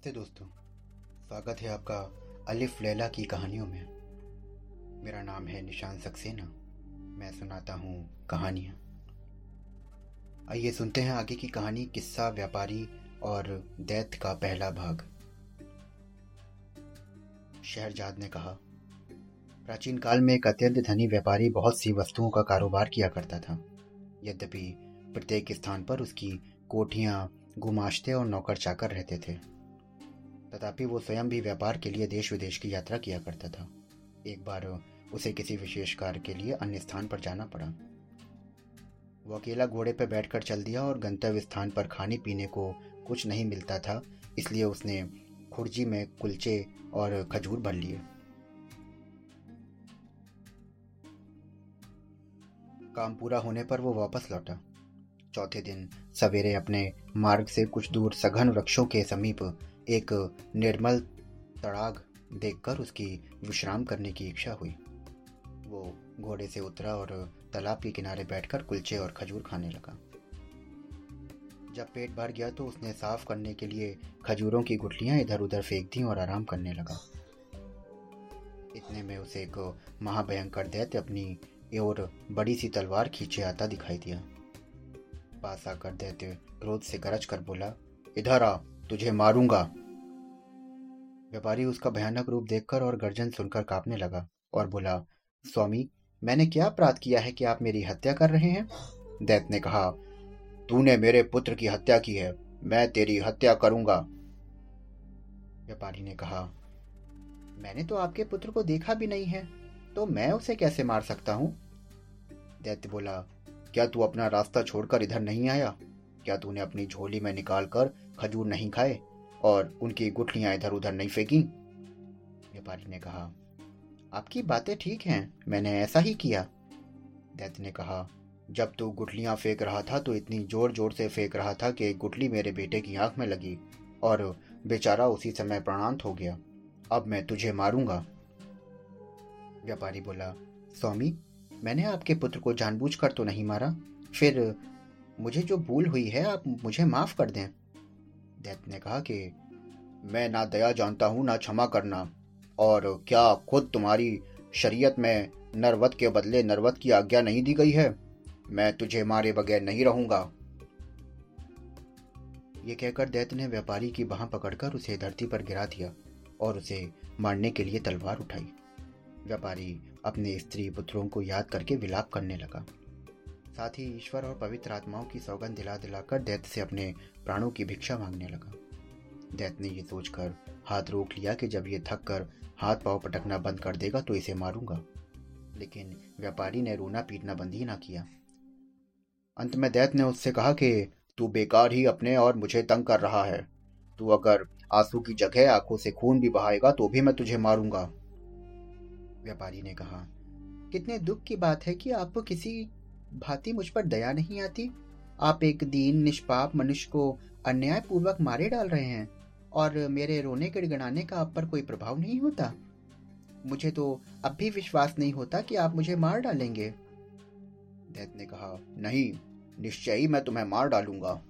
नमस्ते दोस्तों। स्वागत है आपका अलिफ लैला की कहानियों में। मेरा नाम है निशान सक्सेना। मैं सुनाता हूँ कहानियाँ। आइए सुनते हैं आगे की कहानी किस्सा, व्यापारी और दैत का पहला भाग। शहरजाद ने कहा, प्राचीन काल में एक अत्यंत धनी व्यापारी बहुत सी वस्तुओं का कारोबार किया करता था। यद्यपि प्रत्येक स्थान पर उसकी कोठियाँ, गुमाश्ते और नौकर चाकर रहते थे। तथापि वो स्वयं भी व्यापार के लिए देश विदेश की यात्रा किया करता था। एक बार उसे किसी विशेष कार्य के लिए अन्य स्थान पर जाना पड़ा। वो अकेला घोड़े पर बैठकर चल दिया और गंतव्य स्थान पर खाने पीने को कुछ नहीं मिलता था, इसलिए उसने खुर्जी में कुलचे और खजूर भर लिए। काम पूरा होने पर वो वापस लौटा। चौथे दिन सवेरे अपने मार्ग से कुछ दूर सघन वृक्षों के समीप एक निर्मल तड़ाग देखकर उसकी विश्राम करने की इच्छा हुई। वो घोड़े से उतरा और तालाब के किनारे बैठकर कुलचे और खजूर खाने लगा। जब पेट भर गया तो उसने साफ़ करने के लिए खजूरों की गुटलियाँ इधर उधर फेंक दी और आराम करने लगा। इतने में उसे एक महाभयंकर दैत्य अपनी और बड़ी सी तलवार खींचे आता दिखाई दिया। पास आकर दैत्य क्रोध से गरज कर बोला, इधर आ, तुझे मारूँगा। व्यापारी उसका भयानक रूप देखकर और गर्जन सुनकर कांपने लगा और बोला, स्वामी, मैंने क्या अपराध किया है कि आप मेरी हत्या कर रहे हैं? दैत ने कहा, तूने मेरे पुत्र की हत्या की है, मैं तेरी हत्या करूँगा। व्यापारी ने कहा, मैंने तो आपके पुत्र को देखा भी नहीं है तो मैं उसे कैसे मार सकता हूँ? दैत्य बोला, क्या तू अपना रास्ता छोड़कर इधर नहीं आया? क्या तूने अपनी झोली में निकाल कर खजूर नहीं खाए? और उनकी गुठलियाँ इधर उधर नहीं फेंकी। व्यापारी ने कहा, आपकी बातें ठीक हैं, मैंने ऐसा ही किया। दैत्य ने कहा, जब तू गुठलियाँ फेंक रहा था तो इतनी ज़ोर ज़ोर से फेंक रहा था कि गुठली मेरे बेटे की आँख में लगी और बेचारा उसी समय प्राणांत हो गया। अब मैं तुझे मारूँगा। व्यापारी बोला, स्वामी, मैंने आपके पुत्र को जानबूझकर तो नहीं मारा। फिर मुझे जो भूल हुई है, आप मुझे माफ़ कर दें। दैत्य ने कहा कि मैं ना दया जानता हूँ, ना क्षमा करना। और क्या खुद तुम्हारी शरीयत में नरवत के बदले नरवत की आज्ञा नहीं दी गई है? मैं तुझे मारे बगैर नहीं रहूँगा। ये कहकर दैत ने व्यापारी की बाह पकड़कर उसे धरती पर गिरा दिया और उसे मारने के लिए तलवार उठाई। व्यापारी अपने स्त्री पुत्रों को याद करके विलाप करने लगा। साथ ही ईश्वर और पवित्र आत्माओं की सौगंध दिला दिलाकर दैत्य से अपने प्राणों की भिक्षा मांगने लगा। दैत्य ने यह सोचकर हाथ रोक लिया कि जब ये थक कर हाथ पाँव पटकना बंद कर देगा तो इसे मारूँगा। लेकिन व्यापारी ने रोना पीटना बंद ही ना किया। अंत में दैत्य ने उससे कहा कि, तू बेकार ही अपने और मुझे तंग कर रहा है। तू अगर आँसू की जगह आँखों से खून भी बहाएगा तो भी मैं तुझे मारूँगा। व्यापारी ने कहा, कितने दुख की बात है कि आपको किसी भांति मुझ पर दया नहीं आती। आप एक दीन, निष्पाप मनुष्य को अन्याय पूर्वक मारे डाल रहे हैं और मेरे रोने गिड़गड़ाने का आप पर कोई प्रभाव नहीं होता। मुझे तो अब भी विश्वास नहीं होता कि आप मुझे मार डालेंगे। दैत ने कहा, नहीं, निश्चय ही मैं तुम्हें मार डालूँगा।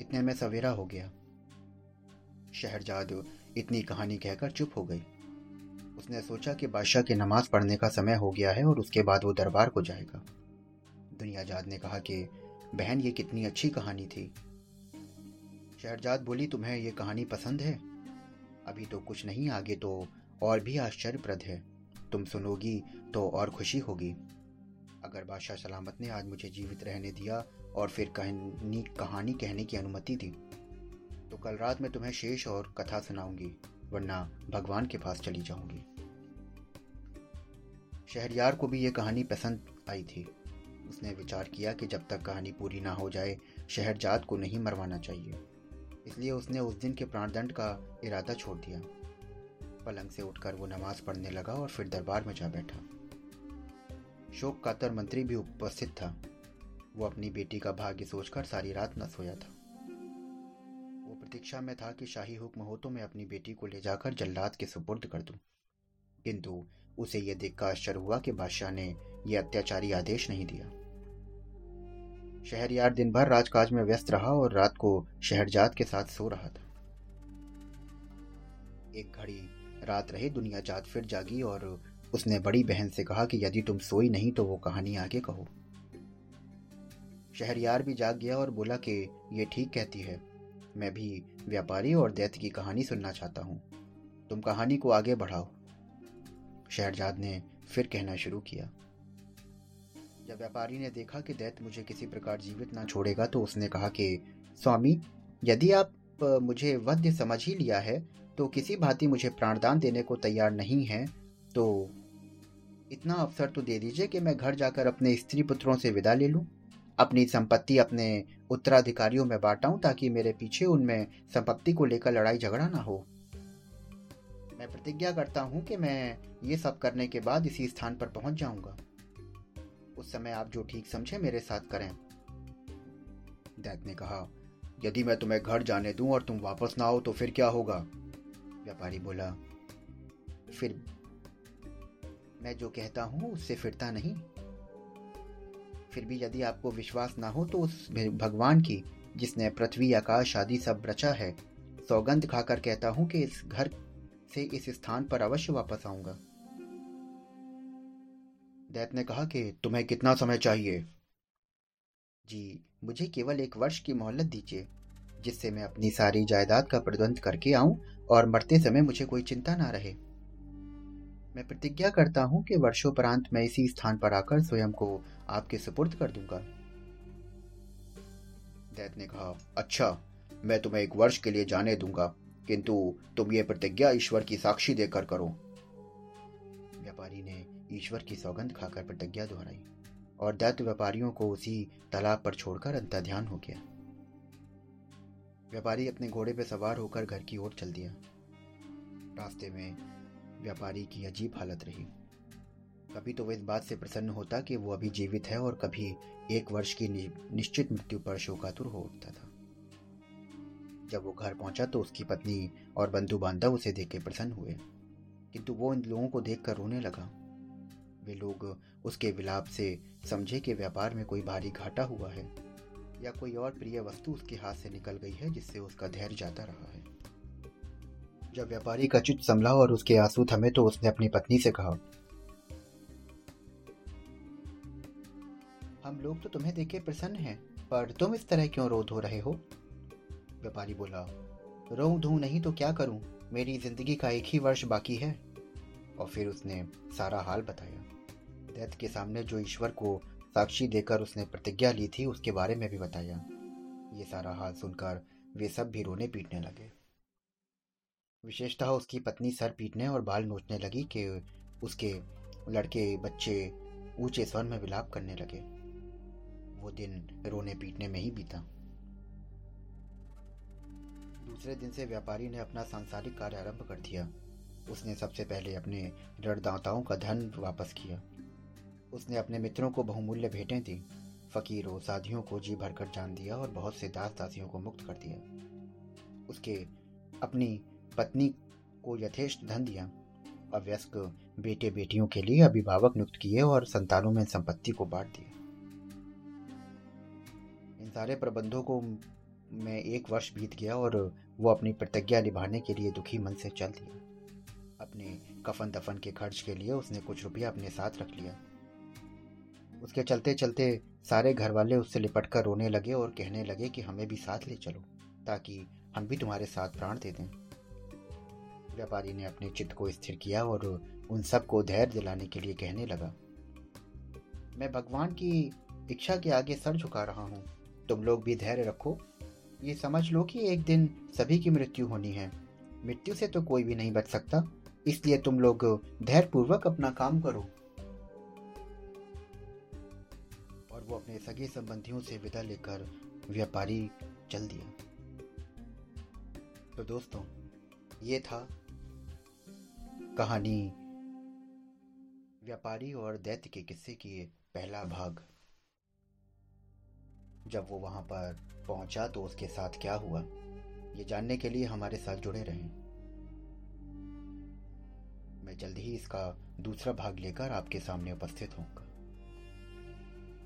इतने में सवेरा हो गया। शहरजाद इतनी कहानी कहकर चुप हो गई। उसने सोचा कि बादशाह की नमाज़ पढ़ने का समय हो गया है और उसके बाद वो दरबार को जाएगा। दुनियाजाद ने कहा कि, बहन, ये कितनी अच्छी कहानी थी। शहरजाद बोली, तुम्हें ये कहानी पसंद है? अभी तो कुछ नहीं, आगे तो और भी आश्चर्यप्रद है। तुम सुनोगी तो और खुशी होगी। अगर बादशाह सलामत ने आज मुझे जीवित रहने दिया और फिर कहानी कहानी कहने की अनुमति दी तो कल रात मैं तुम्हें शेष और कथा सुनाऊँगी, वरना भगवान के पास चली जाऊँगी। शहरियार को भी ये कहानी पसंद आई थी। उसने विचार किया कि जब तक कहानी पूरी ना हो जाए शहरजाद को नहीं मरवाना चाहिए। इसलिए उसने उस दिन के प्राणदंड का इरादा छोड़ दिया। पलंग से उठकर वो नमाज़ पढ़ने लगा और फिर दरबार में जा बैठा। शोक कातर मंत्री भी उपस्थित था। वो अपनी बेटी का भाग्य सोचकर सारी रात न सोया था। वो प्रतीक्षा में था कि शाही हुक्म हो तो मैं अपनी बेटी को ले जाकर जल्लाद के सुपुर्द कर दूँ। किंतु उसे यह देखकर आश्चर्य हुआ कि बादशाह ने यह अत्याचारी आदेश नहीं दिया। शहरयार दिन भर राजकाज में व्यस्त रहा और रात को शहरजाद के साथ सो रहा था। एक घड़ी रात रहे, दुनिया जात फिर जागी और उसने बड़ी बहन से कहा कि यदि तुम सोई नहीं तो वो कहानी आगे कहो। शहरयार भी जाग गया और बोला कि ये ठीक कहती है। मैं भी व्यापारी और दैत्य की कहानी सुनना चाहता हूँ। तुम कहानी को आगे बढ़ाओ। शहरजाद ने फिर कहना शुरू किया। जब व्यापारी ने देखा कि दैत्य मुझे किसी प्रकार जीवित ना छोड़ेगा तो उसने कहा कि, स्वामी, यदि आप मुझे वध्य समझ ही लिया है तो किसी भांति मुझे प्राणदान देने को तैयार नहीं है तो इतना अवसर तो दे दीजिए कि मैं घर जाकर अपने स्त्री पुत्रों से विदा ले लूँ। अपनी संपत्ति अपने उत्तराधिकारियों में बांटाऊं ताकि मेरे पीछे उनमें संपत्ति को लेकर लड़ाई झगड़ा ना हो। मैं प्रतिज्ञा करता हूँ कि मैं ये सब करने के बाद इसी स्थान पर पहुँच जाऊँगा। उस समय आप जो ठीक समझे, मेरे साथ करें। दैत ने कहा, यदि मैं तुम्हें घर जाने दूँ और तुम वापस ना आओ तो फिर क्या होगा? व्यापारी बोला, फिर मैं जो कहता हूँ, उससे फिरता नहीं। फिर भी यदि आपको विश्वास ना हो तो उस भगवान की, जिसने पृथ्वी, आकाश आदि सब रचा है, सौगंध खाकर कहता हूँ कि इस घर से इस स्थान पर अवश्य वापस आऊँगा। दैत ने कहा कि तुम्हें कितना समय चाहिए? जी, मुझे केवल एक वर्ष की मोहलत दीजिए, जिससे मैं अपनी सारी जायदाद का प्रबंध करके आऊँ और मरते समय मुझे कोई चिंता ना रहे। मैं प्रतिज्ञा करता हूँ कि वर्षोपरांत मैं इसी स्थान पर आकर स्वयं को आपके सुपुर्द कर दूँगा। दैत ने कहा अच्छा मैं तुम्हें एक वर्ष के लिए जाने दूँगा। किंतु तुम ये प्रतिज्ञा ईश्वर की साक्षी देकर करो। व्यापारी ने ईश्वर की सौगंध खाकर प्रतिज्ञा दोहराई और दैत्य व्यापारियों को उसी तालाब पर छोड़कर अंतर ध्यान हो गया। व्यापारी अपने घोड़े पर सवार होकर घर की ओर चल दिया। रास्ते में व्यापारी की अजीब हालत रही। कभी तो वह इस बात से प्रसन्न होता कि वो अभी जीवित है और कभी एक वर्ष की निश्चित मृत्यु पर शोकातुर हो उठता था। जब वो घर पहुँचा तो उसकी पत्नी और बंधु बांधव उसे देख के प्रसन्न हुए। किंतु वो इन लोगों को देखकर रोने लगा। वे लोग उसके विलाप से समझे कि व्यापार में कोई भारी घाटा हुआ है या कोई और प्रिय वस्तु उसके हाथ से निकल गई है जिससे उसका धैर्य जाता रहा है। जब व्यापारी का चित्त संभला और उसके आँसू थमे तो उसने अपनी पत्नी से कहा, हम लोग तो तुम्हें देखे प्रसन्न हैं, पर तुम इस तरह क्यों रो धो रहे हो? व्यापारी बोला रो धू नहीं तो क्या करूँ? मेरी ज़िंदगी का एक ही वर्ष बाकी है। और फिर उसने सारा हाल बताया। दैत्य के सामने जो ईश्वर को साक्षी देकर उसने प्रतिज्ञा ली थी, उसके बारे में भी बताया। ये सारा हाल सुनकर वे सब भी रोने पीटने लगे। विशेषतः उसकी पत्नी सर पीटने और बाल नोचने लगी कि उसके लड़के बच्चे ऊँचे स्वर में विलाप करने लगे। वो दिन रोने पीटने में ही बीता। दूसरे दिन से व्यापारी ने अपना सांसारिक कार्य आरंभ कर दिया। उसने सबसे पहले अपने ऋणदाताओं का धन वापस किया। उसने अपने मित्रों को बहुमूल्य भेंटें दी, फकीरों साधियों को जी भरकर जान दिया और बहुत से दास दासियों को मुक्त कर दिया। उसके अपनी पत्नी को यथेष्ट धन दिया अव्यस्क बेटे बेटियों के लिए अभिभावक नियुक्त किए और संतानों में संपत्ति को बांट दिया इन सारे प्रबंधों को में एक वर्ष बीत गया और वो अपनी प्रतिज्ञा निभाने के लिए दुखी मन से चल दिया। अपने कफन दफन के खर्च के लिए उसने कुछ रुपया अपने साथ रख लिया। उसके चलते चलते सारे घर वाले उससे लिपट कर रोने लगे और कहने लगे कि हमें भी साथ ले चलो, ताकि हम भी तुम्हारे साथ प्राण दे दें। व्यापारी ने अपने चित्त को स्थिर किया और उन सबको धैर्य दिलाने के लिए कहने लगा, मैं भगवान की इच्छा के आगे सर झुका रहा हूँ। तुम लोग भी धैर्य रखो ये समझ लो कि एक दिन सभी की मृत्यु होनी है। मृत्यु से तो कोई भी नहीं बच सकता। इसलिए तुम लोग धैर्य पूर्वक अपना काम करो। और वो अपने सगे संबंधियों से विदा लेकर व्यापारी चल दिया। तो दोस्तों, ये था कहानी व्यापारी और दैत्य के किस्से की पहला भाग। जब वो वहाँ पर पहुँचा तो उसके साथ क्या हुआ? ये जानने के लिए हमारे साथ जुड़े रहें। मैं जल्द ही इसका दूसरा भाग लेकर आपके सामने उपस्थित होऊँगा।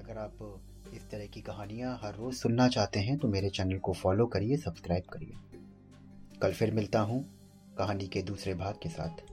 अगर आप इस तरह की कहानियाँ हर रोज़ सुनना चाहते हैं तो मेरे चैनल को फॉलो करिए, सब्सक्राइब करिए। कल फिर मिलता हूँ कहानी के दूसरे भाग के साथ।